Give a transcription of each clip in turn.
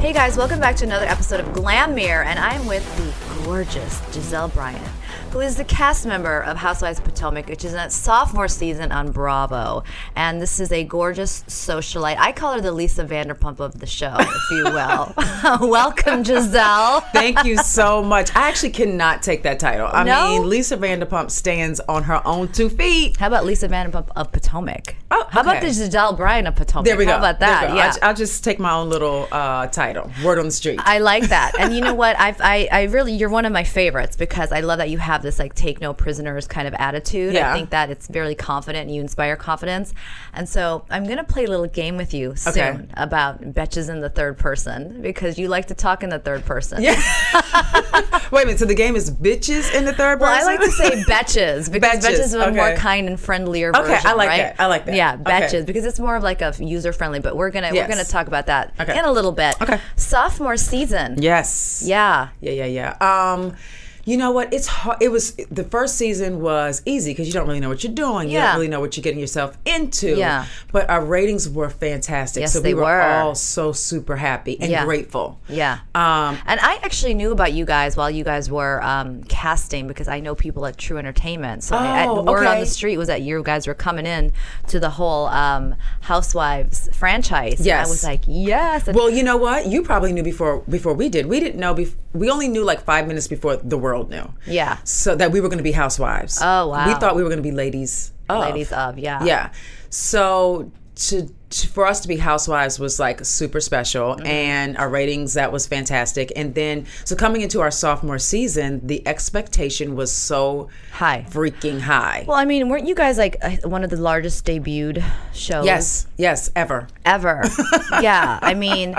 Hey guys, welcome back to another episode of Glamier, and I'm with the gorgeous Gizelle Bryant, who is the cast member of Housewives of Potomac, which is in its sophomore season on Bravo. And this is a gorgeous socialite. I call her the Lisa Vanderpump of the show, if you will. welcome, Gizelle. Thank you so much. I actually cannot take that title. I No? mean, Lisa Vanderpump stands on her own two feet. How about Lisa Vanderpump of Potomac? Oh, How about okay. the Gizelle Bryan of Potomac? There we go. How about that? Yeah. I, will just take my own little uh, title. Word on the street. I like that. And you know what? I've, I, I really, you're one of my favorites because I love that you have this like take no prisoners kind of attitude. I think that it's very confident and you inspire confidence. And so I'm going to play a little game with you soon Okay. about betches in the third person because you like to talk in the third person. Yeah. Wait a minute. So the game is bitches in the third person? Well, I like to say betches because Betches, betches is a more kind and friendlier Okay, I like right? that. I like that. Yeah, Okay. because it's more of like a user friendly. But we're gonna Yes. we're gonna talk about that Okay. in a little bit. Okay. Sophomore season. Yes. Yeah. Yeah, yeah, yeah. Um, you know what? It's hard. It was the first season was easy because you don't really know what you're doing. Yeah. You don't really know what you're getting yourself into. Yeah. But our ratings were fantastic. Yes, so they we were, were. all so super happy and Yeah. grateful. Yeah. Um, And I actually knew about you guys while you guys were um, casting because I know people at True Entertainment. So I, Oh, at, word on the street was that you guys were coming in to the whole um, Housewives franchise. And I was like, yes. And Well, you know what? You probably knew before before we did. We didn't know. Bef- we only knew like five minutes before the world knew. Yeah. So that we were going to be housewives. Oh, wow. We thought we were going to be ladies. Of. Ladies of, yeah. Yeah. So to for us to be housewives was like super special, Mm-hmm. and our ratings that was fantastic. And then so coming into our sophomore season, the expectation was so High. freaking high. well, I mean, weren't you guys like one of the largest debuted shows? yes, yes, ever. Ever. yeah. I mean,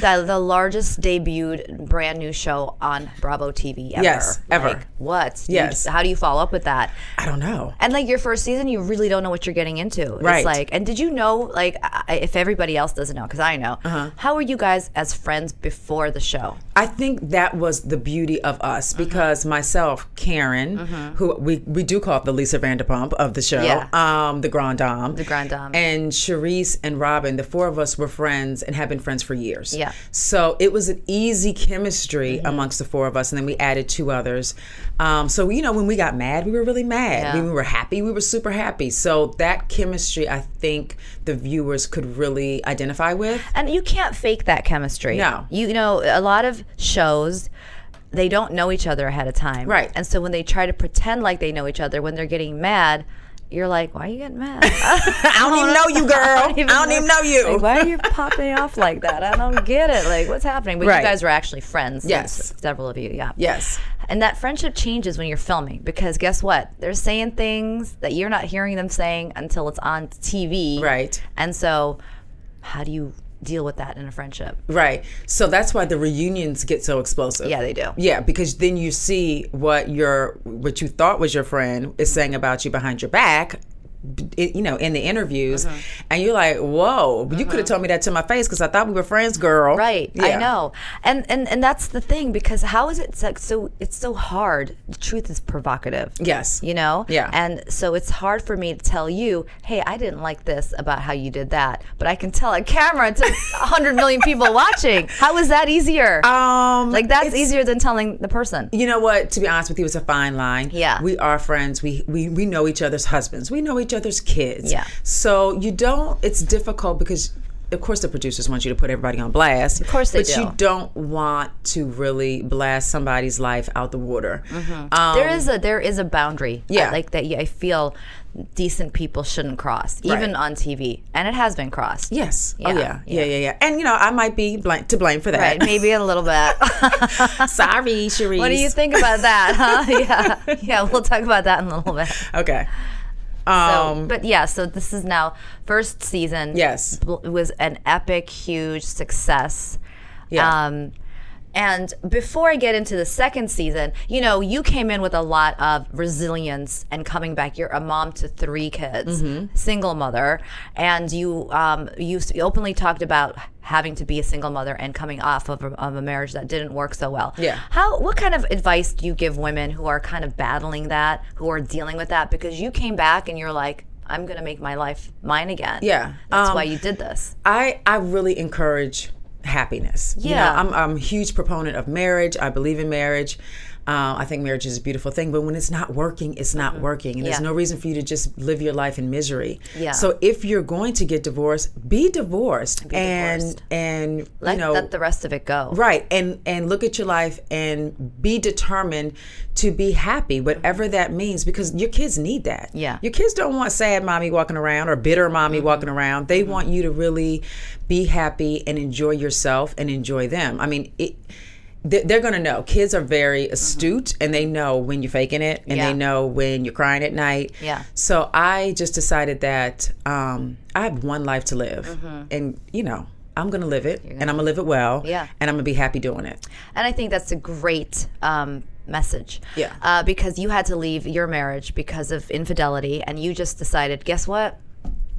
the, the largest debuted brand new show on Bravo TV ever. Yes, ever. Like, what? Do you- Yes. how do you follow up with that? I don't know. And like your first season, you really don't know what you're getting into. It's Right. like, and did you know, like, I, if everybody else doesn't know, because I know, Uh-huh. how were you guys as friends before the show? I think that was the beauty of us Mm-hmm. because myself, Karen, who we, we do call the Lisa Vanderpump of the show, Yeah. um, the Grand Dame, The Grand Dame. and Charrisse and Robin, the four of us were friends and have been friends for years. Yeah. Mm-hmm. So it was an easy chemistry amongst the four of us, and then we added two others. Um, so you know, when we got mad, we were really mad. Yeah. When we were happy, we were super happy. So that chemistry, I think, the viewers could really identify with. And you can't fake that chemistry. No. You know, a lot of shows, they don't know each other ahead of time. Right. And so when they try to pretend like they know each other, when they're getting mad, you're like, why are you getting mad? I don't even know you, girl. I don't even, know you. Like, why are you popping off like that? I don't get it. Like, what's happening? But Right. you guys were actually friends. Yes. Several of you, yeah. Yes. And that friendship changes when you're filming because guess what? They're saying things that you're not hearing them saying until it's on TV. Right. And so, how do you deal with that in a friendship? Right. So that's why the reunions get so explosive. Yeah, they do. Yeah, because then you see what your what you thought was your friend is saying about you behind your back. You know, in the interviews, Mm-hmm. and you're like, "Whoa, you could have told me that to my face because I thought we were friends, girl." Right. I know. And and and that's the thing because how is it so, so it's so hard. The truth is provocative. Yes. You know? Yeah. And so it's hard for me to tell you, "Hey, I didn't like this about how you did that." But I can tell a camera to 100 million people watching. How is that easier? Um, like that's easier than telling the person. You know what? To be honest with you, it's a fine line. Yeah. We are friends. We we we know each other's husbands. We know each other's kids. Yeah. So you don't. It's difficult because of course the producers want you to put everybody on blast. Of course they but do. you don't want to really blast somebody's life out the water. Um, there is a there is a boundary. Yeah. I- like that. I feel decent people shouldn't cross, even Right. on TV, and it has been crossed. Yes. Yeah, oh yeah. yeah. Yeah. Yeah. And you know, I might be bl- to blame for that. Right, maybe a little bit. Sorry, Charrisse. what do you think about that? Huh? Yeah, yeah. We'll talk about that in a little bit. Okay. So, Um. but yeah, so this is now first season. Yes. was an epic, huge success. Yeah. Um, and before I get into the second season, you know, you came in with a lot of resilience and coming back. You're a mom to three kids, Mm-hmm. single mother, and you um, you openly talked about having to be a single mother and coming off of a, of a marriage that didn't work so well. Yeah. How? What kind of advice do you give women who are kind of battling that, who are dealing with that? Because you came back and you're like, I'm gonna make my life mine again. Yeah. That's Um, why you did this. I I really encourage happiness. You know, Yeah. I'm I'm a huge proponent of marriage. I believe in marriage. Uh, I think marriage is a beautiful thing, but when it's not working, it's not working, and there's Mm-hmm. No reason for you to just live your life in misery. Yeah. So if you're going to get divorced, be divorced, and divorced. and Let, you know let the rest of it go. Right. And and look at your life and be determined to be happy, whatever that means, because your kids need that. Yeah. Your kids don't want sad mommy walking around or bitter mommy walking around. They want you to really be happy and enjoy yourself and enjoy them. I mean, it they're going to know. Kids are very astute and they know when you're faking it and Yeah. they know when you're crying at night. Yeah. So I just decided that um, I have one life to live. And, you know, I'm going to live it and I'm going to live it well. Yeah. And I'm going to be happy doing it. And I think that's a great um, message. Yeah. Uh, because you had to leave your marriage because of infidelity, and you just decided, guess what?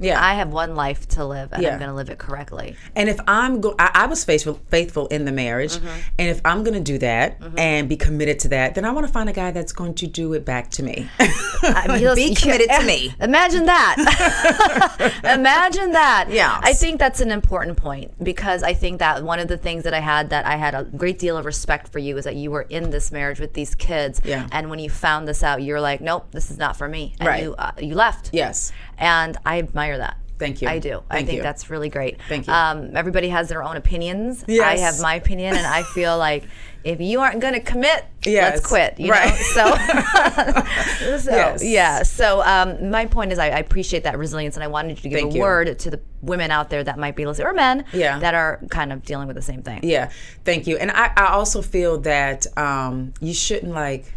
Yeah. I have one life to live, and Yeah. I'm going to live it correctly. And if I'm go, I, I was faithful faithful in the marriage, Mm-hmm. and if I'm going to do that and be committed to that, then I want to find a guy that's going to do it back to me. I mean, be committed to me. Imagine that. Imagine that. Yes. I think that's an important point because I think that one of the things that I had that I had a great deal of respect for you is that you were in this marriage with these kids. Yeah. And when you found this out, you're like, nope, this is not for me. And Right. you, uh, you left. yes. And I admire that. Thank you. I do. Thank I think you. that's really great. Thank you. Um, everybody has their own opinions. I have my opinion, and I feel like if you aren't going to commit, Yes. let's quit. You Right. know. So, so Yes. yeah. So um, my point is, I, I appreciate that resilience, and I wanted you to give Thank a you. word to the women out there that might be listening, or men, Yeah. that are kind of dealing with the same thing. Yeah. Thank you. And I, I also feel that um, you shouldn't like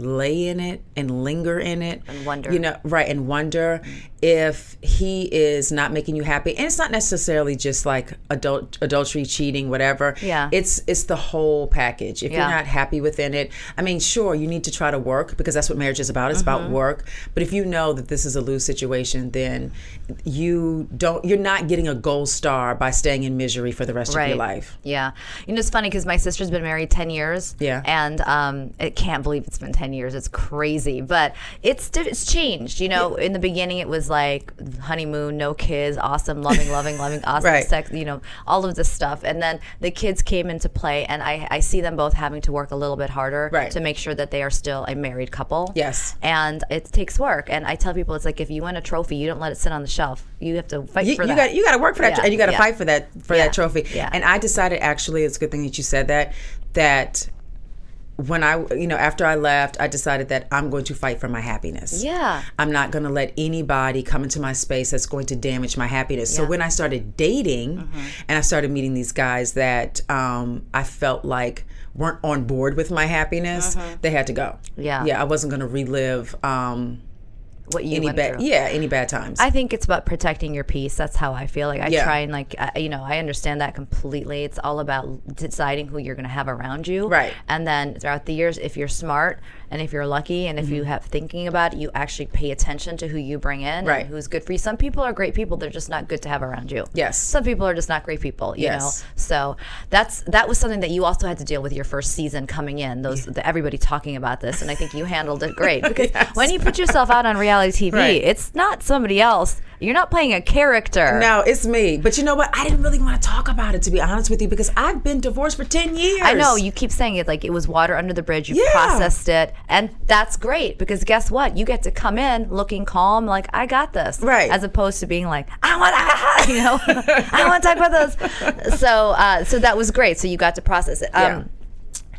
lay in it and linger in it And wonder. you know right and wonder if he is not making you happy and it's not necessarily just like adult adultery cheating whatever Yeah. it's it's the whole package if Yeah. you're not happy within it i mean sure you need to try to work because that's what marriage is about it's Mm-hmm. about work but if you know that this is a lose situation then you don't you're not getting a gold star by staying in misery for the rest of your life Yeah. You know, it's funny because my sister's been married 10 years. Yeah. And um, I can't believe it's been 10 years. It's crazy. But it's it's changed. You know, in the beginning, it was like honeymoon, no kids, awesome, loving, loving, loving, awesome Right. sex, you know, all of this stuff. And then the kids came into play, and I, I see them both having to work a little bit harder Right. to make sure that they are still a married couple. Yes. And it takes work. And I tell people, it's like if you win a trophy, you don't let it sit on the shelf. You have to fight you, for you that. got you got to work for that, Yeah, and you got to yeah. fight for that for Yeah, that trophy. yeah. And I decided actually, it's a good thing that you said that. That when I, you know, after I left, I decided that I'm going to fight for my happiness. Yeah. I'm not going to let anybody come into my space that's going to damage my happiness. So Yeah. Mm-hmm. when I started dating, and I started meeting these guys that um, I felt like weren't on board with my happiness, they had to go. Mm-hmm. Yeah. yeah. I wasn't going to relive. Um, what you any went bad, through. yeah, any bad times. I think it's about protecting your peace. That's how I feel. Like I Yeah. try and like I, you know I understand that completely. It's all about deciding who you're going to have around you, Right. And then throughout the years, if you're smart and if you're lucky and if you Mm-hmm. have thinking about it, you actually pay attention to who you bring in, Right. And who's good for you. Some people are great people; they're just not good to have around you. Yes. Some people are just not great people. You Yes. know. So that's that was something that you also had to deal with your first season coming in. Those the, everybody talking about this, and I think you handled it great because when you put yourself out on reality TV, Right. it's not somebody else You're not playing a character. No, it's me. But you know what? I didn't really want to talk about it to be honest with you because I've been divorced for 10 years. I know you keep saying it like it was water under the bridge. You Yeah. processed it, and that's great because guess what? You get to come in looking calm, like I got this, Right. As opposed to being like I want to, you know, I want to talk about this. So, uh, so that was great. So you got to process it. Um, Yeah.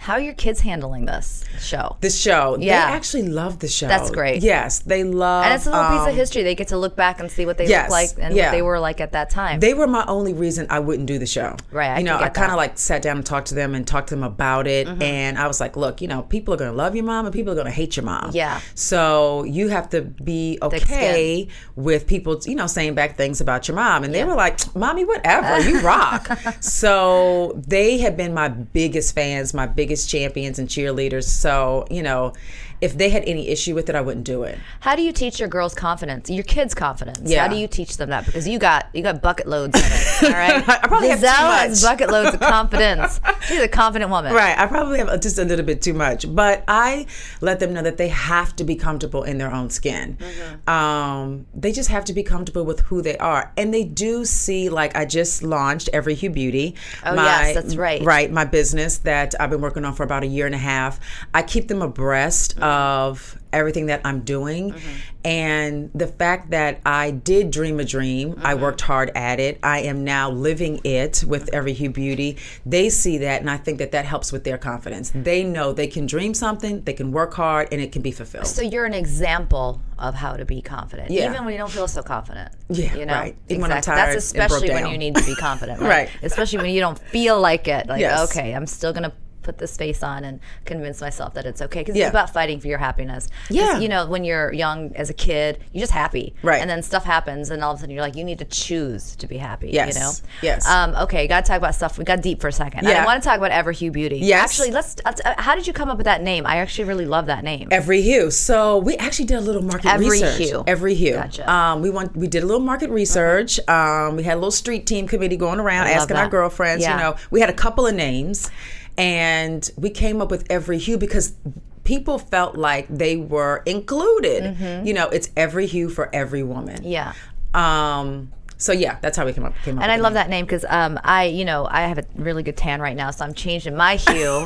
How are your kids handling this show? the show. Yeah. They actually love the show. That's great. Yes, they love and it's a little piece um, of history. They get to look back and see what they yes, look like and yeah. what they were like at that time. They were my only reason I wouldn't do the show. Right, I you know, I kind of like sat down and talked to them and talked to them about it. Mm-hmm. And I was like, look, you know, people are going to love your mom and people are going to hate your mom. Yeah. So you have to be okay with people, you know, saying back things about your mom. And they were like, mommy, whatever, you rock. so they have been my biggest fans, my biggest champions and cheerleaders. So, you know, if they had any issue with it, I wouldn't do it. How do you teach your girls confidence, your kids confidence? Yeah. How do you teach them that? Because you got you got bucket loads of it. All right, I probably have too Gizelle has much. bucket loads of confidence. She's a confident woman. Right. I probably have just a little bit too much, but I let them know that they have to be comfortable in their own skin. Mm-hmm. Um, they just have to be comfortable with who they are, and they do see. Like I just launched EveryHue Beauty. Oh, yes, that's right. Right, my business that I've been working on for about a year and a half. I keep them abreast Mm-hmm. Of everything that I'm doing. And the fact that I did dream a dream, I Mm-hmm. worked hard at it. I am now living it with EveryHue Beauty. They see that, and I think that that helps with their confidence. They know they can dream something, they can work hard, and it can be fulfilled. So you're an example of how to be confident, Yeah. even when you don't feel so confident. Yeah, you know, right. Even when I'm Exactly. tired That's especially when you need to be confident, right? Right. Especially when you don't feel like it. Like, Yes. okay, I'm still gonna put this face on and convince myself that it's okay because Yeah. it's about fighting for your happiness. Yeah. you know, when you're young as a kid, you're just happy, Right. And then stuff happens, and all of a sudden you're like, you need to choose to be happy. Yes. You know. Yes. Um, okay, got to talk about stuff. We got deep for a second. Yeah. I want to talk about EveryHue Beauty. Yes. Actually, let's. uh, How did you come up with that name? I actually really love that name. Every hue. So we actually did a little market Every research. hue. Every hue. Gotcha. Um, we want we did a little market research. Um, we had a little street team committee going around asking our girlfriends. Yeah. You know, we had a couple of names, and we came up with every hue because people felt like they were included. You know, it's every hue for every woman. Mm-hmm. Yeah. Um. So yeah, that's how we came up. Came up And I love name. that name because um, I, you know, I have a really good tan right now, so I'm changing my hue.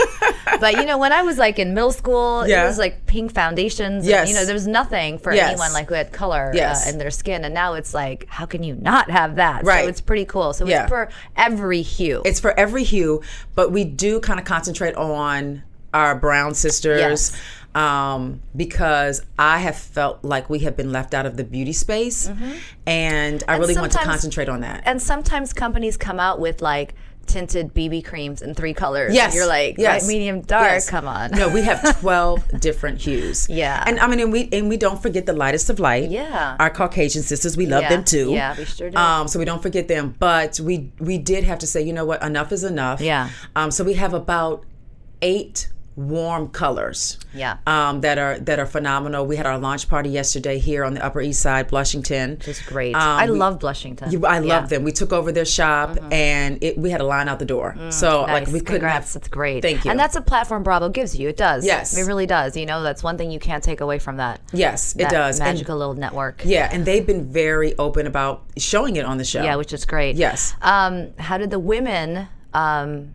but you know, when I was like in middle school, Yeah. it was like pink foundations. and, Yes. you know, there was nothing for Yes. anyone like who had color Yes. uh, in their skin, and now it's like, how can you not have that? Right. So it's pretty cool. So Yeah. it's for every hue. It's for every hue, but we do kind of concentrate on our brown sisters. Yes. Um, because I have felt like we have been left out of the beauty space, and I really want to concentrate on that. and sometimes companies come out with like tinted BB creams in three colors. and Yes, you're like, yes, light, medium, dark. yes. Come on. No, we have twelve different hues. Yeah. and I mean, and we and we don't forget the lightest of light. Yeah. our Caucasian sisters, we love Yeah, them too. yeah, we sure do. Um, so we don't forget them, but we we did have to say, you know what, enough is enough. Yeah. Um, so we have about eight warm colors. Yeah. Um, that are that are phenomenal. We had our launch party yesterday here on the Upper East Side, Blushington. It's great. Um, I we- love Blushington. you- I Yeah. Mm-hmm. love them. We took over their shop and it, we had a line out the door. so like we couldn't Congrats. have. That's great. Thank you. And that's a platform Bravo gives you. It does. Yes. It really does. You know, that's one thing you can't take away from that. Yes, it that does. And- Magical little network. yeah, and they've been very open about showing it on the show. Yeah, which is great. Yes. Um, how did the women um,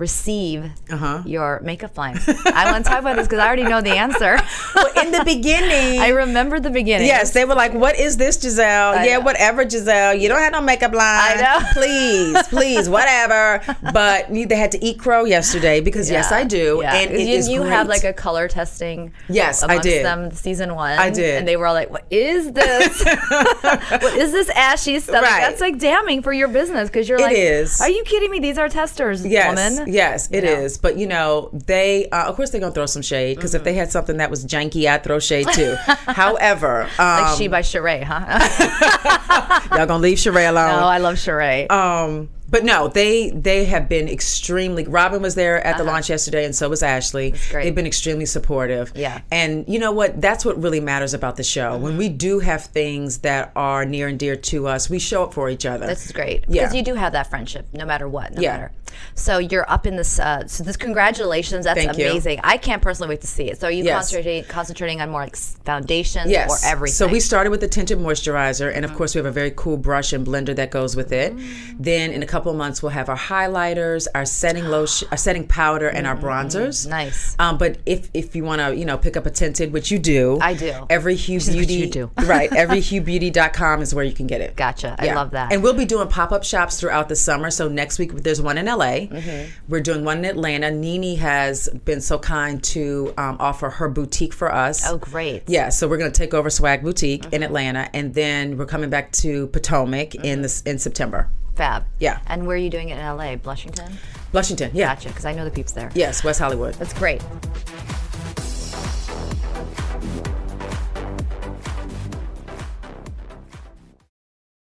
receive Uh-huh. your makeup lines? I want to talk about this because I already know the answer. well, in the beginning, I remember the beginning. Yes, they were like, "What is this, Gizelle? yeah, know. whatever, Gizelle. You don't have no makeup line. I know. please, please, whatever." But they had to eat crow yesterday because yes, I do, Yeah. and it you, is you great. have like a color testing. Yes, I did. Them season one. I did. and they were all like, "What is this? what is this ashy stuff?" Like, Right. that's like damning for your business because you're It like, is. Are you kidding me? These are testers, Yes, woman. Yes, it You is. But you know, they uh, of course they're gonna throw some shade because if they had something that was janky, I'd throw shade too. However, um, Like she by Sheree, huh? y'all gonna leave Sheree alone. oh, I love Sheree. Um, but no, they they have been extremely. Robin was there at the launch yesterday, and so was Ashley. Uh-huh. great. They've been extremely supportive. Yeah. and you know what? That's what really matters about the show. When we do have things that are near and dear to us, we show up for each other. This is great Yeah. because you do have that friendship, no matter what. No Yeah. matter. So you're up in this. Uh, so this congratulations. That's Thank you. amazing. I can't personally wait to see it. So are you Yes. concentrating concentrating on more like foundations Yes. or everything? So we started with the tinted moisturizer, and of course we have a very cool brush and blender that goes with it. Mm. Then in a couple of months we'll have our highlighters, our setting lotion, our setting powder, and our bronzers. Mm, Nice. Um, but if if you want to, you know, pick up a tinted, which you do, I do. EveryHue Beauty, you do. right? Everyhuebeauty.com is where you can get it. Gotcha. I love that. And we'll be doing pop up shops throughout the summer. So next week there's one in LA. Mm-hmm. We're doing one in Atlanta. NeNe has been so kind to um, offer her boutique for us. oh, great. Yeah, so we're going to take over Swagg Boutique in Atlanta, and then we're coming back to Potomac in this in September. Fab. Yeah. And where are you doing it in LA? Blushington? Blushington, yeah, Gotcha. Because I know the peeps there. yes, West Hollywood. That's great.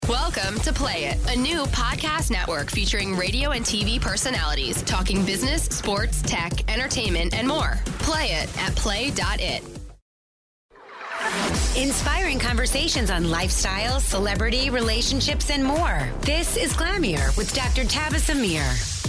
Welcome to Play It, a new podcast network featuring radio and TV personalities talking business, sports, tech, entertainment, and more. Play it at play.it. Inspiring conversations on lifestyle, celebrity, relationships, and more. This is Glamier with Dr. Tabasum Mir.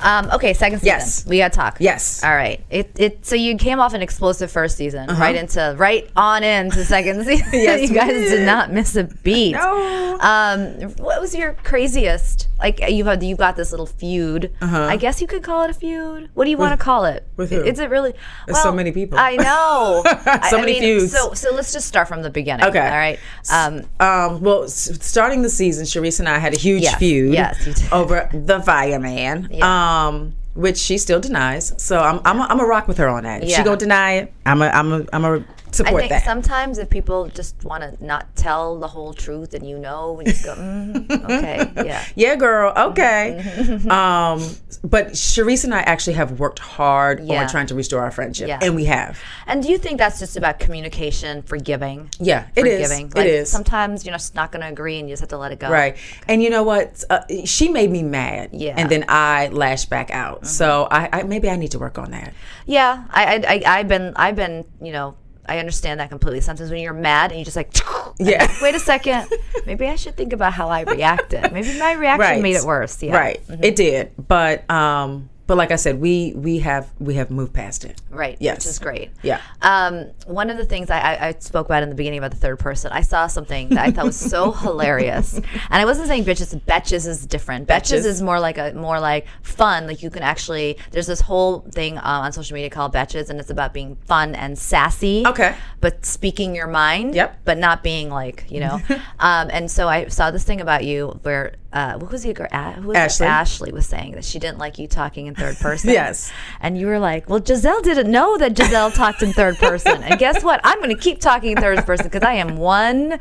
Um, okay, second season. Yes. We got to talk. Yes. All right. It, it so you came off an explosive first season, Uh-huh. right into right on into second season. Yes, you guys did. did not miss a beat. No. Um, what was your craziest? Like you've had you got this little feud. I guess you could call it a feud. What do you want to call it? Uh-huh. with who? Is it really? There's so many people. I know. So I many mean, feuds. So so let's just start from the beginning. Okay. All right. Um, Um, well, s- starting the season, Charrisse and I had a huge Yes, feud yes, you did. over the fireman, Yeah. um, Um, which she still denies. So I'm I'm a, I'm a rock with her on that. If Yeah. she gonna deny it, I'm a I'm a I'm a I think that. sometimes if people just want to not tell the whole truth and you know, and you go, mm, okay, yeah. yeah, girl. Okay. um, but Charrisse and I actually have worked hard Yeah. on trying to restore our friendship, Yeah. and we have. And do you think that's just about communication, forgiving? Yeah, it is. forgiving. It Like, is. Sometimes you're just not going to agree, and you just have to let it go. Right. And you know what? Uh, she made me mad. Yeah. And then I lashed back out. So I, I maybe I need to work on that. Yeah, I, I, I, I've been, I've been, you know, I understand that completely. Sometimes when you're mad and you just like, Yeah. wait a second, maybe I should think about how I reacted. Maybe my reaction made it worse. Yeah. Mm-hmm. Right. It did. But um but like I said, we we have we have moved past it. Right. Yes. Which is great. Yeah. Um, one of the things I, I, I spoke about in the beginning about the third person, I saw something that I thought was so hilarious, and I wasn't saying bitches. Betches is different. Betches, Betches. is more like a more like fun. Like you can actually. There's this whole thing uh, on social media called Betches, and it's about being fun and sassy. Okay. But speaking your mind. Yep. But not being like you know. um, and so I saw this thing about you where. Uh, what was the girl? Uh, who was? Ashley. Ashley was saying that she didn't like you talking in third person. Yes. And you were like, well, Gizelle didn't know that Gizelle talked in third person. And guess what? I'm going to keep talking in third person because I am one.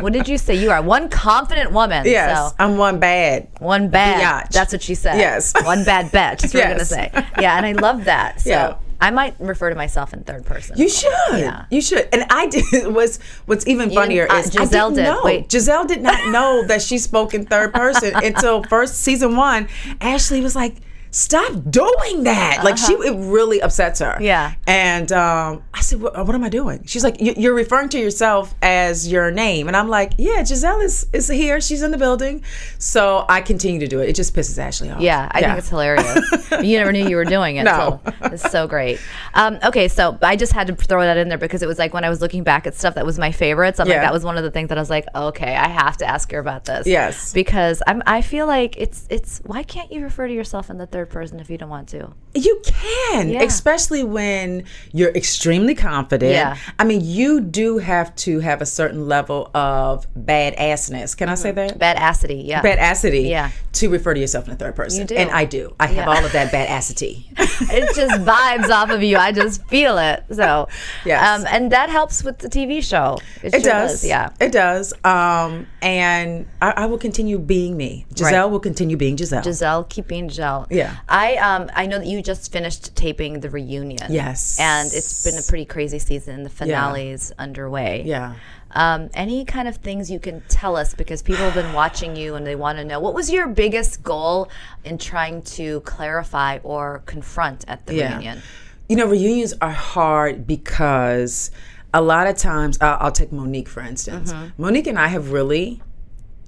What did you say? You are one confident woman. Yes. So I'm one bad. one bad. Biatch. That's what she said. Yes. One bad bet. That's what we're going to Yes. say. Yeah. And I love that. So Yeah. I might refer to myself in third person. You should. Yeah. You should. And I did was what's even funnier uh, is Gizelle I didn't did. know. Wait. Gizelle did not know that she spoke in third person until first season one. Ashley was like, Stop doing that! Like she, it really upsets her. Uh-huh. Yeah. And um, I said, what, "What am I doing?" She's like, "You- "You're referring to yourself as your name," and I'm like, "Yeah, Gizelle is is here. She's in the building." So I continue to do it. It just pisses Ashley off. Yeah, I think it's hilarious. you never knew you were doing it. No. until- it's so great. Um, okay, so I just had to throw that in there because it was like when I was looking back at stuff that was my favorites. I'm like, Yeah. that was one of the things that I was like, okay, I have to ask her about this. Yes. because I'm. I feel like it's it's. Why can't you refer to yourself in the third person if you don't want to? You can, Yeah. especially when you're extremely confident. Yeah. I mean, you do have to have a certain level of badassness. Can I say that? Bad acidity. Yeah. Badassity. Yeah. To refer to yourself in the third person. You do. And I do. I have Yeah. all of that badassity. it just vibes off of you. I just feel it. So, Yes. um, and that helps with the TV show. It sure does. Yeah. It does. Um, and I, I will continue being me. Gizelle Right. will continue being Gizelle. Gizelle, keep being Gizelle. Yeah. Yeah. I um I know that you just finished taping the reunion. Yes. And it's been a pretty crazy season. The finale's underway. Yeah. Um, any kind of things you can tell us because people have been watching you and they want to know what was your biggest goal in trying to clarify or confront at the reunion? You know, reunions are hard because a lot of times, I'll, I'll take Monique for instance. Mm-hmm. Monique and I have really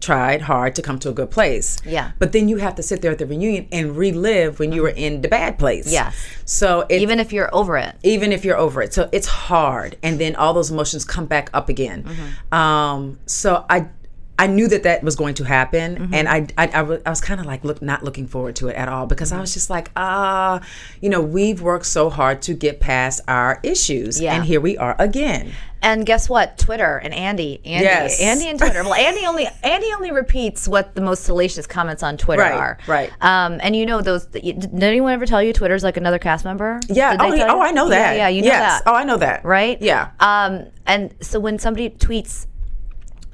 tried hard to come to a good place. Yeah. But then you have to sit there at the reunion and relive when you were in the bad place. Yes. So it, Even if you're over it. even if you're over it. So it's hard, and then all those emotions come back up again. Um, so I. I knew that that was going to happen, and I, I, I wa- I was kind of like look, not looking forward to it at all because I was just like, ah, you know, we've worked so hard to get past our issues, Yeah. and here we are again. And guess what? Twitter and Andy, Andy, Yes. Andy and Twitter. Well, Andy only Andy only repeats what the most salacious comments on Twitter Right, are. right. Um, and you know those. Did anyone ever tell you Twitter's like another cast member? Yeah. Oh, tell yeah. you? oh, I know that. Yeah, yeah you know yes. that. Oh, I know that. right? Yeah. Um, and so when somebody tweets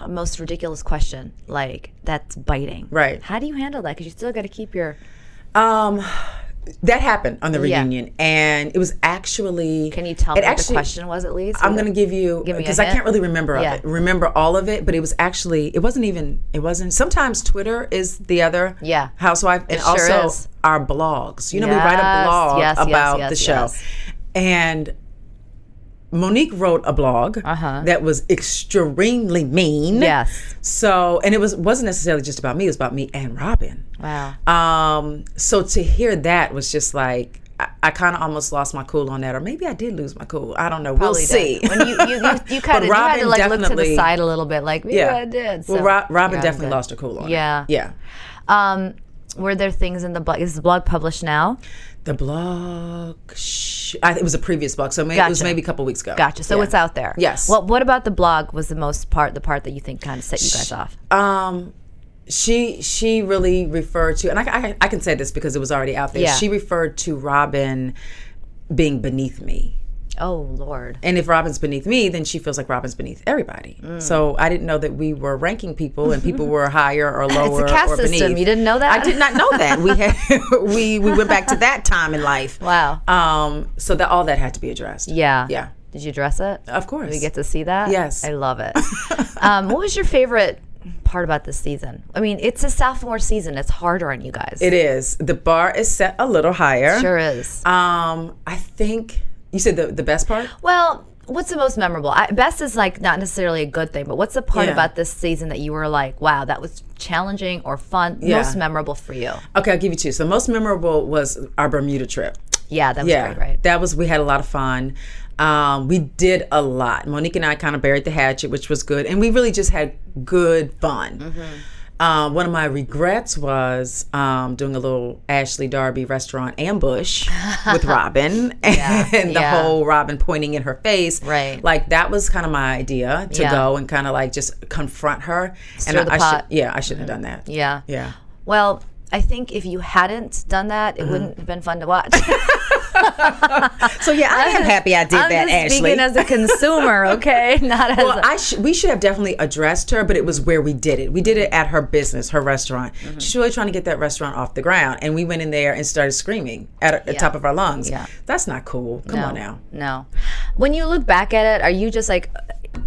most ridiculous question like that's biting, Right. How do you handle that? Because you still got to keep your. Um, that happened on the Yeah. reunion, and it was actually. Can you tell me what actually- the question was at least? I'm going to give you Give me a because I can't really remember of Yeah. it. Remember all of it, but it was actually it wasn't even it wasn't. Sometimes Twitter is the other Yeah. housewife, and It sure also is. our blogs. You know, we write a blog yes, yes, about yes, the show, yes. and Monique wrote a blog Uh-huh. that was extremely mean. Yes. So, and it was wasn't necessarily just about me. It was about me and Robin. Wow. Um, so to hear that was just like I, I kind of almost lost my cool on that, or maybe I did lose my cool. I don't know. Probably we'll see. When you you, you, you kind of you had to like look to the side a little bit, like maybe yeah, I did. well, so- Ro- Robin Yeah, definitely lost her cool on it. Yeah. Yeah. Um, were there things in the blog? Is the blog published now? The blog. Sh- I, it was a previous blog, so maybe, it was maybe a couple weeks ago. Gotcha. So Yeah. it's out there. Yes. What What about the blog? Was the most part the part that you think kind of set you guys off? Um, she she really referred to, and I, I, I can say this because it was already out there. Yeah. She referred to Robin being beneath me. Oh Lord. And if Robin's beneath me, then she feels like Robin's beneath everybody. Mm. So I didn't know that we were ranking people and people were higher or lower caste or beneath. system. You didn't know that? I did not know that. We had we we went back to that time in life. Wow. Um. So that all that had to be addressed. Yeah. Yeah. Did you dress it? Of course. Did we get to see that? Yes. I love it. um, what was your favorite part about this season? I mean, it's a sophomore season. It's harder on you guys. It is. The bar is set a little higher. sure is. Um. I think you said the the best part. Well, what's the most memorable? I, best is like not necessarily a good thing, but what's the part Yeah. about this season that you were like, wow, that was challenging or fun, Yeah. most memorable for you? Okay, I'll give you two. So most memorable was our Bermuda trip. Yeah, that was yeah, great, right? That was we had a lot of fun. Um, we did a lot. Monique and I kind of buried the hatchet, which was good, and we really just had good fun. Mm-hmm. Um, one of my regrets was um, doing a little Ashley Darby restaurant ambush with Robin, and the yeah. whole Robin pointing in her face. Right. like that was kind of my idea to Yeah. go and kind of like just confront her. Stir and the I, I should, yeah, I shouldn't have done that. Yeah. yeah. Well, I think if you hadn't done that, Mm-hmm. it wouldn't have been fun to watch. So yeah, I am happy I did I'm that, Ashley. speaking as a consumer, okay? Not as Well, a, I sh- we should have definitely addressed her, but it was where we did it. We did it at her business, her restaurant. Mm-hmm. She's really trying to get that restaurant off the ground, and we went in there and started screaming at the top of our lungs. Yeah. That's not cool. Come no, on now. No. When you look back at it, are you just like,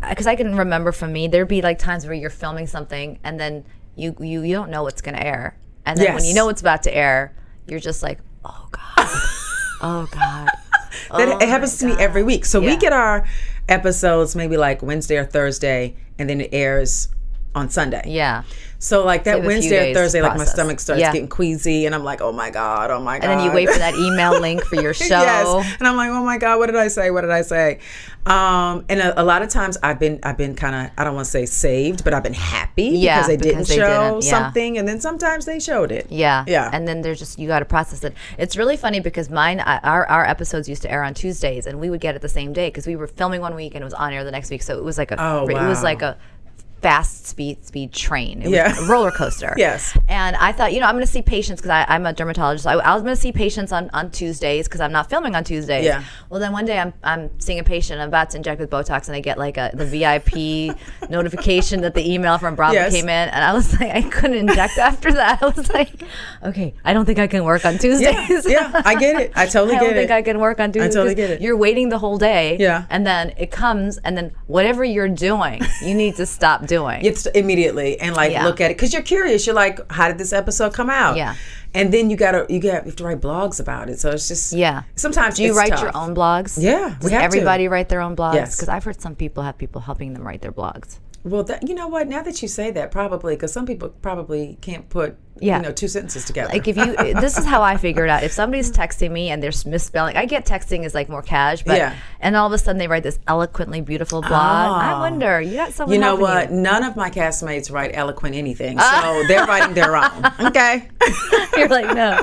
because I can remember from me, there'd be like times where you're filming something and then you you, you don't know what's going to air. And then when you know it's about to air, you're just like, oh God. oh God. That, it oh, happens to me every week. So Oh Yeah. we get our episodes maybe like Wednesday or Thursday, and then it airs on Sunday. Yeah. So like that Wednesday or Thursday, like my stomach starts Yeah. getting queasy, and I'm like, oh my god, oh my god. And then you wait for that email link for your show. yes. And I'm like, oh my God, what did I say? What did I say? Um, and a, a lot of times I've been, I've been kind of, I don't want to say saved, but I've been happy Yeah, because they because didn't they show didn't, yeah. something, and then sometimes they showed it. Yeah. Yeah. And then there's just you got to process it. It's really funny because mine our our episodes used to air on Tuesdays and we would get it the same day because we were filming one week and it was on air the next week. So it was like a Oh, it was like a fast speed speed train. It was Yeah. a roller coaster. Yes. And I thought, you know, I'm going to see patients because I'm a dermatologist. I, I was going to see patients on, on Tuesdays because I'm not filming on Tuesdays. Yeah. Well, then one day I'm, I'm seeing a patient. I'm about to inject with Botox, and I get like a the VIP notification that the email from Bravo Yes. came in, and I was like, I couldn't inject after that. I was like, okay, I don't think I can work on Tuesdays. yeah, I get it. I totally I get it. I don't think. I can work on Tuesdays. totally 'cause get it. You're waiting the whole day. Yeah. And then it comes, and then whatever you're doing, you need to stop doing. It's immediately and like Yeah. look at it because you're curious. You're like, how did this episode come out? Yeah. And then you gotta you got you have to write blogs about it. So it's just Yeah. Sometimes Do you write tough. your own blogs? Yeah, Does have to. everybody write their own blogs? Yes. Because I've heard some people have people helping them write their blogs. Well, that, you know what? Now that you say that, probably because some people probably can't put Yeah. you know two sentences together. Like if you, this is how I figured out. If somebody's texting me and they're misspelling, I get texting is like more cash, but Yeah. and all of a sudden they write this eloquently beautiful blog. I Ah. wonder, you got someone. you know what? you. None of my castmates write eloquent anything, so they're writing their own. Okay. You're like, no.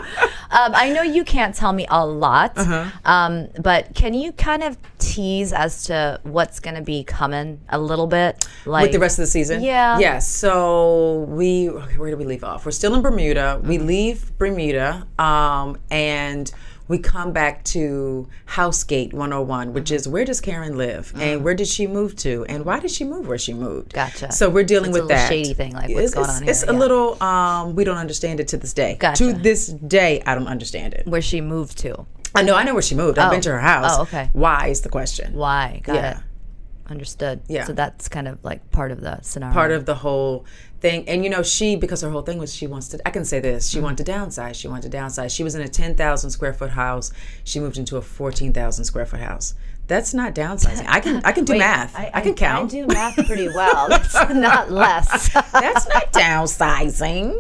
Um, I know you can't tell me a lot, Uh-huh. um, but can you kind of tease as to what's going to be coming a little bit? Like with the rest of the season. Yeah. Yes. So we okay, where do we leave off? We're still in Bermuda. We Mm-hmm. leave Bermuda, um, and we come back to Housegate 101, which is where does Karen live and where did she move to and why did she move where she moved? Gotcha. So we're dealing It's a with little that shady thing, like, what's it's, going on here, It's a little um, we don't understand it to this day. Gotcha. To this day, I don't understand it. where she moved to. I know I know where she moved. I've Oh. been to her house. Oh, okay. Why is the question? Why? Got Yeah. it. Understood. Yeah. So that's kind of like part of the scenario. part of the whole thing. And you know, she because her whole thing was she wants to. I can say this: Mm-hmm. she wanted to downsize. She wanted to downsize. She was in a ten thousand square foot house. She moved into a fourteen thousand square foot house. That's not downsizing. I can I can do Wait, math. I, can count. I can do math pretty well. That's not less. That's not downsizing.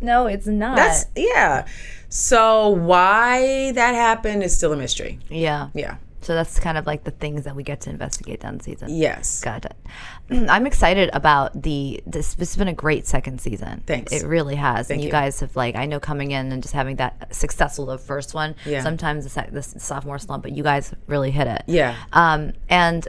no, it's not. That's yeah. So why that happened is still a mystery. yeah. Yeah. So that's kind of like the things that we get to investigate down the season. Yes. Got it. I'm excited about the this. This has been a great second season. Thanks. It really has. and you, you. guys have like I know coming in and just having that successful of first one. Yeah. Sometimes the, sec- the sophomore slump, but you guys really hit it. Yeah. Um. And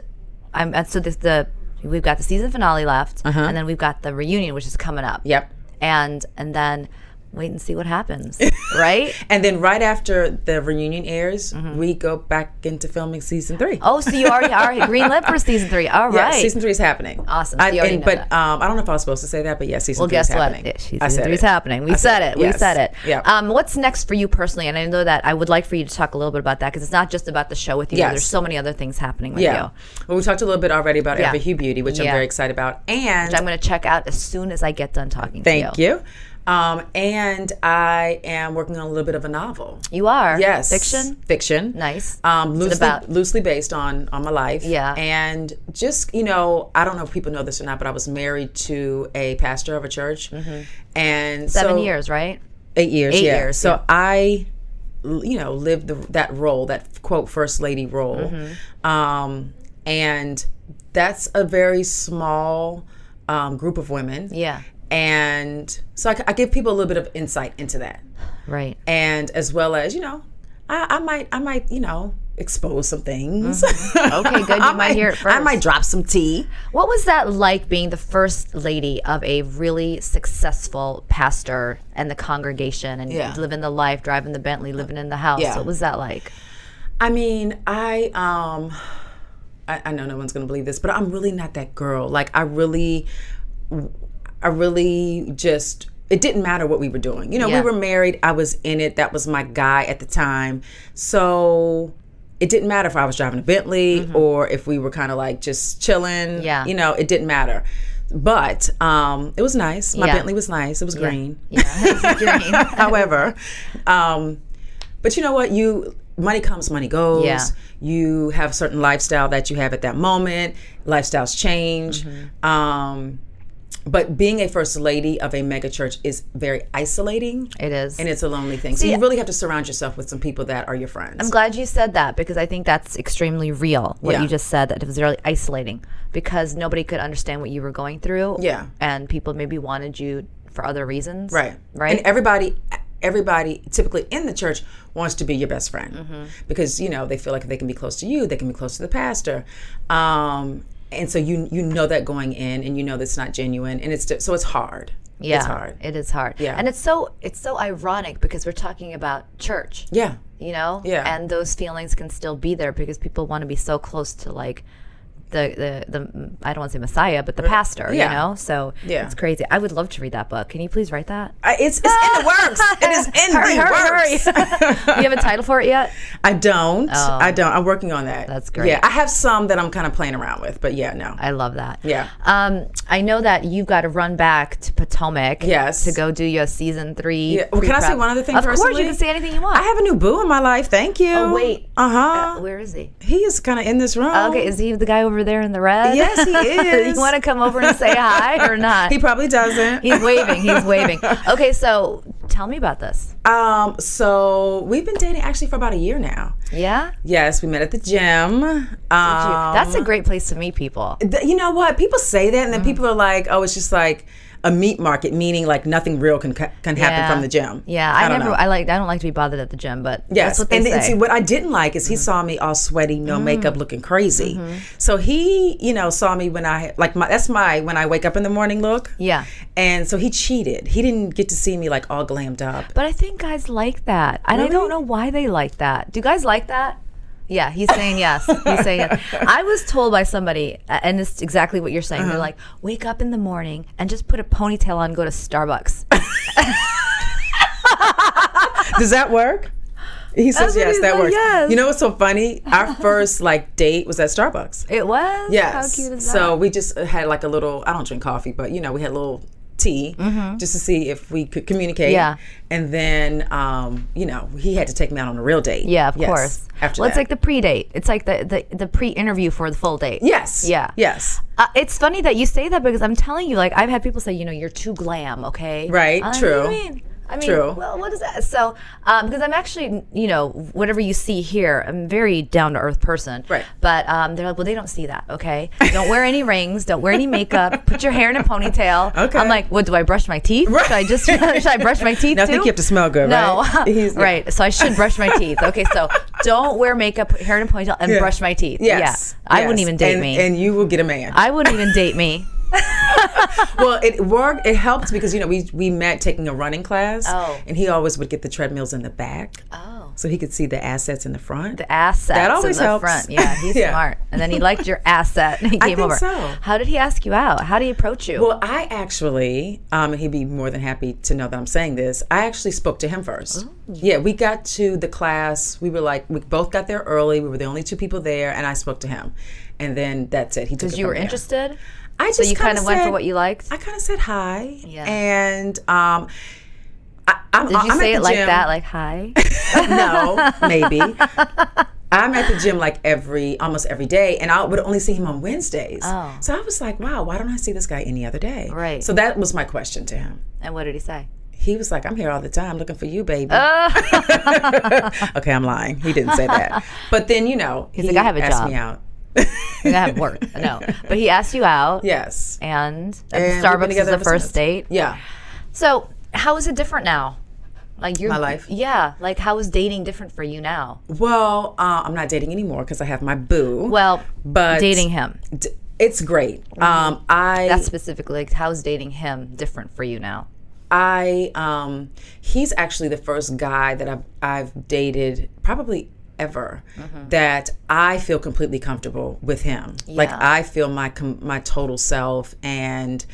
I'm and so this the we've got the season finale left, and then we've got the reunion, which is coming up. Uh-huh. Yep. And and then wait and see what happens. right. And then right after the reunion airs, we go back into filming season three. Mm-hmm. Oh, so you already are green greenlit for season three. All Yeah, right. season three is happening. Awesome. So I, and- know but um, I don't know if I was supposed to say that, but yeah, season Well, three is guess what? happening. It- I Season three is happening. We I said it. We Yes. said it. Yeah. Um, what's next for you personally? And I know that I would like for you to talk a little bit about that because it's not just about the show with you. Yes. There's so many other things happening with yeah. you. Well, we talked a little bit already about Yeah. EveryHue Beauty, which I'm very excited about. And Which I'm going to check out as soon as I get done talking thank to you. you. Um, and I am working on a little bit of a novel. You are. Yes, Fiction. Fiction. Nice. Um, loosely, about? loosely based on on my life. Yeah. And just you know, I don't know if people know this or not, but I was married to a pastor of a church, and Mm-hmm. Seven so- years, right? Eight years. Eight yeah. years, So yeah. I, you know, lived the, that role, that quote first lady role, Mm-hmm. um, and that's a very small um, group of women. Yeah. And so I give people a little bit of insight into that, Right. and as well as you know, I, I might, I might, you know. Expose some things. Okay, good. You I might hear it first I might drop some tea. What was that like being the first lady of a really successful pastor and the congregation and Yeah. living the life, driving the Bentley, living in the house? Yeah. What was that like? I mean, I um I, I know no one's gonna believe this, but I'm really not that girl. Like I really I really just it didn't matter what we were doing. You know, Yeah. we were married, I was in it, that was my guy at the time. So it didn't matter if I was driving a Bentley or if we were kind of like just chilling. Mm-hmm. Yeah. You know, it didn't matter. But um, it was nice. My Yeah. Bentley was nice. It was green. Yeah. Green. However, um, but you know what? You money comes, money goes. Yeah. You have a certain lifestyle that you have at that moment. Lifestyles change. Mm-hmm. Um, but being a first lady of a mega church is very isolating. It is. And it's a lonely thing. so See, you really have to surround yourself with some people that are your friends. I'm glad you said that because I think that's extremely real. What Yeah. you just said that it was really isolating because nobody could understand what you were going through. Yeah. and people maybe wanted you for other reasons. Right. right. And everybody everybody typically in the church wants to be your best friend Mm-hmm. because you know they feel like they can be close to you they can be close to the pastor um and so you you know that going in, and you know that's not genuine, and it's so it's hard. Yeah, it's hard. It is hard. Yeah. and it's so it's so ironic because we're talking about church. yeah, you know Yeah. and those feelings can still be there because people want to be so close to like the the, the I don't want to say Messiah, but the pastor, yeah. you know. So Yeah. it's crazy. I would love to read that book. Can you please write that? I, it's it's in the works. It is in hurry, the hurry, works. hurry. you have a title for it yet? I don't. I don't. I'm working on that. Oh. That's great. Yeah, I have some that I'm kind of playing around with, but yeah, no. I love that. Yeah. Um, I know that you've got to run back to Potomac. Yes. To go do your season three. Yeah. Well, can I say one other thing Of course, you can say anything you want. I have a new boo in my life. Thank you. Oh wait. Uh huh. Uh, where is he? he is kind of in this room. Okay, is he the guy over there in the red? Yes, he is. you want to come over and say hi or not? He probably doesn't. He's waving. He's waving. Okay, so tell me about this. Um. So we've been dating actually for about a year now. Yeah? Yes, we met at the gym. Um, That's a great place to meet people. th- you know what? People say that, and then people are like, "Oh, it's just like a meat market," meaning like nothing real can can happen from the gym. Yeah, I, don't never. know. I like. I don't like to be bothered at the gym, but Yes, that's what they and, say. and see what I didn't like is he mm-hmm. saw me all sweaty, no mm-hmm. makeup, looking crazy. Mm-hmm. So he, you know, saw me when I like my that's my when I wake up in the morning look. Yeah. and so he cheated. He didn't get to see me like all glammed up. but I think guys like that, and I don't know why they like that. Do guys like that? Yeah, he's saying yes. He's saying yes. I was told by somebody, and it's exactly what you're saying. Uh-huh. They're like, wake up in the morning and just put a ponytail on, and go to Starbucks. Does that work? He says yes, that works. yes. You know what's so funny? Our first like date was at Starbucks. It was. Yes. How cute is that? So we just had like a little. I don't drink coffee, but you know, we had a little tea just to see if we could communicate. Mm-hmm. Yeah. And then, um, you know, he had to take me out on a real date. Yeah, of Yes, course. After well, that. it's like the pre-date. It's like the the, the pre-interview for the full date. yes. Yeah. Yes. Uh, it's funny that you say that because I'm telling you, like I've had people say, you know, you're too glam. Okay. Right, I'm true. You mean? I mean, True. well, what is that? So, um, because I'm actually, you know, whatever you see here, I'm a very down to earth person. Right. But um, they're like, well, they don't see that. Okay. Don't wear any rings. Don't wear any makeup. Put your hair in a ponytail. Okay. I'm like, what? Do I brush my teeth? Right. Should I just should I brush my teeth No, I think you have to smell good, no. right? Right. So I should brush my teeth. Okay. So don't wear makeup, hair in a ponytail, and Yeah. brush my teeth. Yes. Yeah. I wouldn't even date and, me. And you will get a man. I wouldn't even date me. well, it worked. It helped because you know we we met taking a running class. Oh. And he always would get the treadmills in the back. Oh. So he could see the assets in the front. The assets That always in the helps. front. Yeah, he's Yeah. smart. And then he liked your asset and he I came think over. so. How did he ask you out? How did he approach you? Well, I actually, um, and he'd be more than happy to know that I'm saying this. I actually spoke to him first. Yeah, we got to the class. We were like, we both got there early. We were the only two people there, and I spoke to him. And then that's it. He took because you were there. interested? I just So you kind kinda went for what you liked? I kind of said hi. Yeah. And um, I, I'm, Did you I'm say it like that? Like, hi? no, maybe. I'm at the gym like every almost every day, and I would only see him on Wednesdays. Oh. So I was like, wow, why don't I see this guy any other day? Right. So that was my question to him. and what did he say? He was like, I'm here all the time looking for you, baby. Oh. okay, I'm lying. He didn't say that. But then, you know, He's he like, I have a asked job. me out. Have work. No. But he asked you out. Yes. And And we've the been Starbucks is the first since. date. Yeah. So, how is it different now? Like your My life? Yeah. Like, how is dating different for you now? Well, uh, I'm not dating anymore because I have my boo. Well, but dating him. d- it's great. Um, I That's specifically, like, how's dating him different for you now? I um he's actually the first guy that I've I've dated probably ever that I feel completely comfortable with him. Like I feel my com- my total self and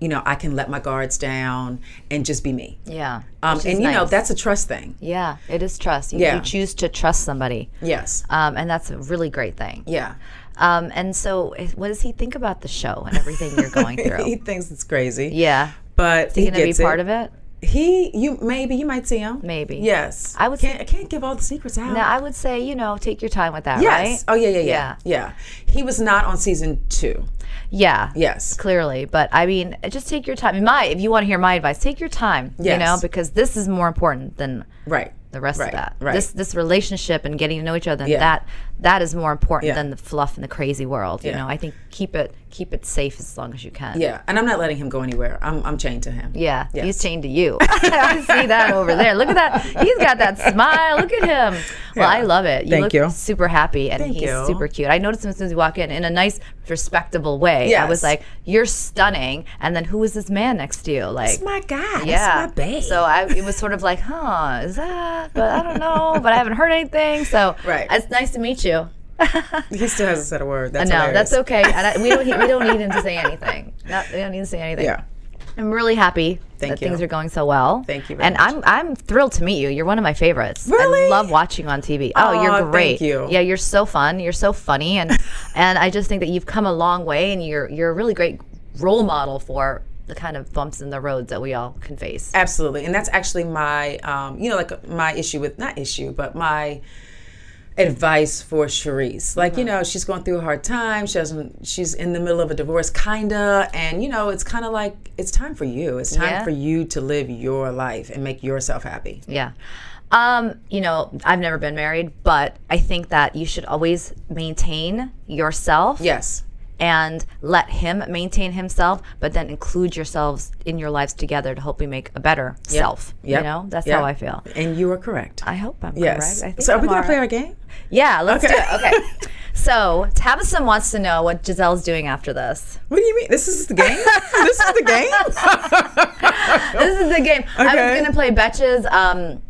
you know, I can let my guards down and just be me. Yeah. Um, and you know, that's a trust thing. Yeah, it is trust. You, Yeah. you choose to trust somebody. Yes. Um, and that's a really great thing. Yeah. Um, and so, what does he think about the show and everything you're going through? he thinks it's crazy. yeah. But Is he, going to be part of it? He you maybe you might see him. Maybe. Yes. I would can't say- I can't give all the secrets out. No, I would say, you know, take your time with that, Yes. right? Oh yeah, yeah, yeah, yeah. He was not on season two. Yeah. Yes. Clearly. But I mean, just take your time. My, if you want to hear my advice, take your time, you know, because this is more important than Right. the rest right. of that. Right. This this relationship and getting to know each other, Yeah. that that is more important Yeah. than the fluff and the crazy world. You Yeah. know, I think keep it keep it safe as long as you can. yeah, and I'm not letting him go anywhere. I'm I'm chained to him. Yeah, Yes. he's chained to you. I see that over there. Look at that. He's got that smile. Look at him. Well, Yeah. I love it. You Thank look you. super happy, and Thank he's you. super cute. I noticed him as soon as we walk in in a nice, respectable way. I was like, "You're stunning." And then who is this man next to you? Like, That's my guy. yeah, That's my babe. So I, it was sort of like, huh, is that? But I don't know. but I haven't heard anything. So Right. it's nice to meet you. he still hasn't said a word. That's no, hilarious. that's okay. And I, we don't we don't need him to say anything. Not, we don't need to say anything. Yeah. I'm really happy Thank that you. things are going so well. Thank you very and I'm I'm thrilled to meet you. You're one of my favorites. Really? I love watching on TV. Oh, Aw, you're thank great. you. Yeah, you're so fun. You're so funny, and and I just think that you've come a long way, and you're you're a really great role model for the kind of bumps in the roads that we all can face. Absolutely, and that's actually my, um, you know, like my issue with not issue, but my advice for Charrisse. Like, Mm-hmm. you know, she's going through a hard time. She doesn't. She's in the middle of a divorce, kinda, and you know, it's kind of like it's time for you. It's time Yeah. for you to live your life and make yourself happy. Yeah. Um, you know, I've never been married, but I think that you should always maintain yourself. Yes. And let him maintain himself, but then include yourselves in your lives together to hopefully make a better self. Yep. You know, that's Yep. how I feel. And you are correct. I hope I'm yes. correct. So, are we I'm going to play our game? Yeah, let's Okay. do it. Okay. so Tabasum wants to know what Gizelle's doing after this. What do you mean? This is the game. this is the game. This is the game. I was Okay. gonna play Betches um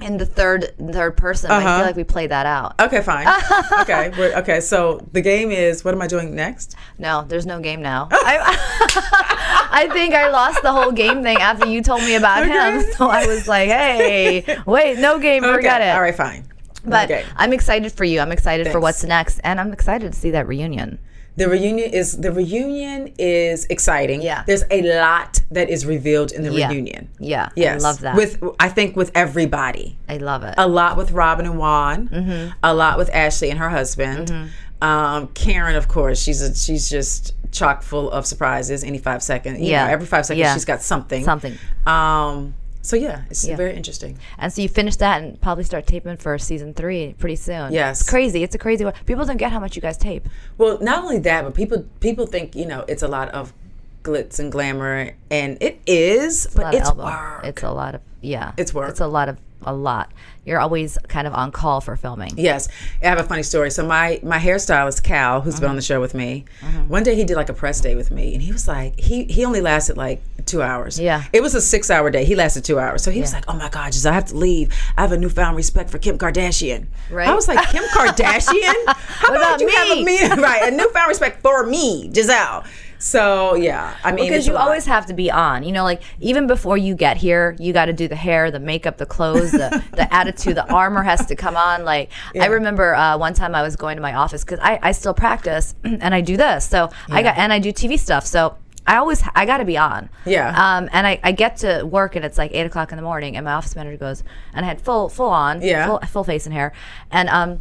in the third third person. but I Uh-huh. feel like we played that out. okay, fine. okay, we're, okay. So the game is. What am I doing next? No, there's no game now. I, I think I lost the whole game thing after you told me about him. So I was like, hey, wait, no game, forget okay. it. All right, fine. But okay. I'm excited for you. I'm excited for what's next, and I'm excited to see that reunion. The reunion is the reunion is exciting. Yeah. There's a lot that is revealed in the Yeah. reunion. Yeah, Yes. I love that. With I think with everybody. I love it. A lot with Robyn and Juan. Mm-hmm. A lot with Ashley and her husband. Um, Karen, of course, she's a, she's just chock full of surprises. Any five seconds, Yeah. know, every five seconds Yeah. she's got something. Something. Um, so yeah, it's Yeah. very interesting. And so you finish that and probably start taping for season three pretty soon. Yes. It's crazy. It's a crazy one. People don't get how much you guys tape. Well, not only that, but people people think you know it's a lot of glitz and glamour, and it is, a but lot it's work. It's a lot of yeah. It's work. It's a lot of a lot. You're always kind of on call for filming. Yes, I have a funny story. So my my hairstylist Cal, who's Mm-hmm. been on the show with me, one day he did like a press day with me, and he was like, he he only lasted like two hours. Yeah. it was a six hour day. He lasted two hours. So he was like, oh my god, I have to leave. I have a newfound respect for Kim Kardashian. Right. I was like, Kim Kardashian? How What about about you have a me right a newfound respect for me, Gizelle? So yeah, I mean, because you always have to be on. You know, like even before you get here, you got to do the hair, the makeup, the clothes, the, the attitude, the armor has to come on. Like I remember uh, one time I was going to my office because I, I still practice and I do this. So I got and I do TV stuff. So I always I got to be on. Yeah. Um, and I, I get to work and it's like eight o'clock in the morning and my office manager goes and I had full full on Yeah. full, full face and hair and um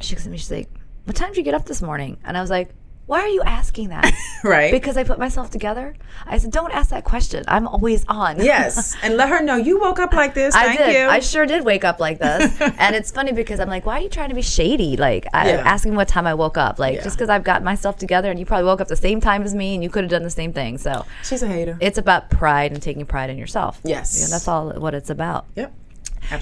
she looks at me she's like what time did you get up this morning and I was like why are you asking that Right. because I put myself together. I said, "Don't ask that question. I'm always on." Yes, and let her know you woke up like this. I Thank did. you. I sure did wake up like this, and it's funny because I'm like, "Why are you trying to be shady?" Like Yeah. asking what time I woke up, like Yeah. just because I've got myself together, and you probably woke up the same time as me, and you could have done the same thing. So She's a hater. it's about pride and taking pride in yourself. Yes. Yeah, that's all what it's about. yep.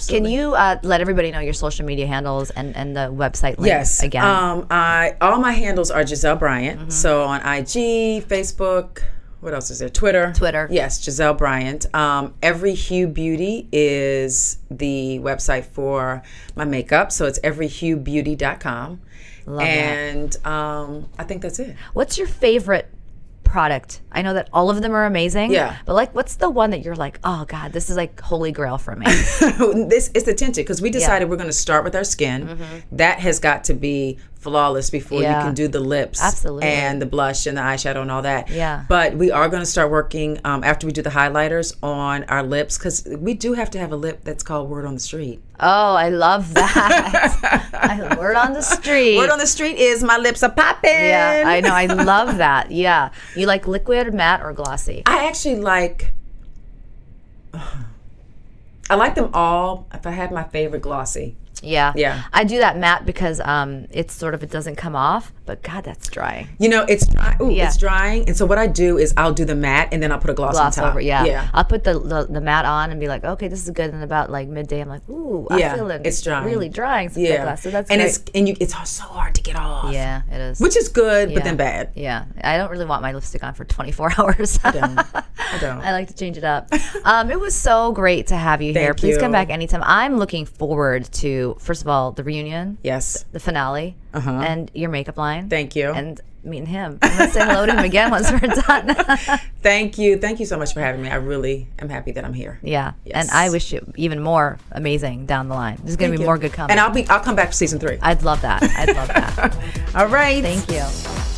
Can you uh, let everybody know your social media handles and, and the website link Yes. again? Um, I all my handles are Gizelle Bryant. Mm-hmm. So on IG, Facebook, what else is there? Twitter. Twitter. Yes, Gizelle Bryant. Um, EveryHue Beauty is the website for my makeup. So it's everyhuebeauty.com. Love that. and um, I think that's it. What's your favorite product? I know that all of them are amazing. Yeah. But like, what's the one that you're like, oh God, this is like holy grail for me? this is the tinted because we decided we're going to start with our skin. Mm-hmm. That has got to be flawless before. Yeah. you can do the lips, Absolutely. and the blush and the eyeshadow and all that. Yeah. But we are going to start working um, after we do the highlighters on our lips because we do have to have a lip that's called word on the street. oh, I love that. I, word on the street. Word on the street is my lips are popping. yeah, I know. I love that. Yeah. You like liquid, matte, or glossy? I actually like. I like them all. If I had my favorite glossy, Yeah. Yeah. I do that matte because um it's sort of it doesn't come off, but God, that's dry. You know, it's dry. Ooh, Yeah. it's drying. And so what I do is I'll do the matte and then I'll put a gloss, Gloss on top. over, yeah. Yeah. I'll put the, the the matte on and be like, okay, this is good. And about like midday, I'm like, ooh, I Yeah, feel it. it's drying. really drying. So, Yeah. glass. so that's and great. it's and you it's so hard to get off. yeah, it is. Which is good, Yeah. but then bad. Yeah, I don't really want my lipstick on for 24 hours. I don't. I don't. I like to change it up. Um, it was so great to have you here. Thank Please come back anytime. I'm looking forward to first of all the reunion, Yes. the finale, uh-huh. and your makeup line. Thank you. And meeting him. I'm gonna say hello to him again once we're done. Thank you. Thank you so much for having me. I really am happy that I'm here. yeah, Yes. and I wish you even more amazing down the line. There's gonna Thank be you. more good coming. And I'll be I'll come back for season three. I'd love that. I'd love that. All right. Thank you.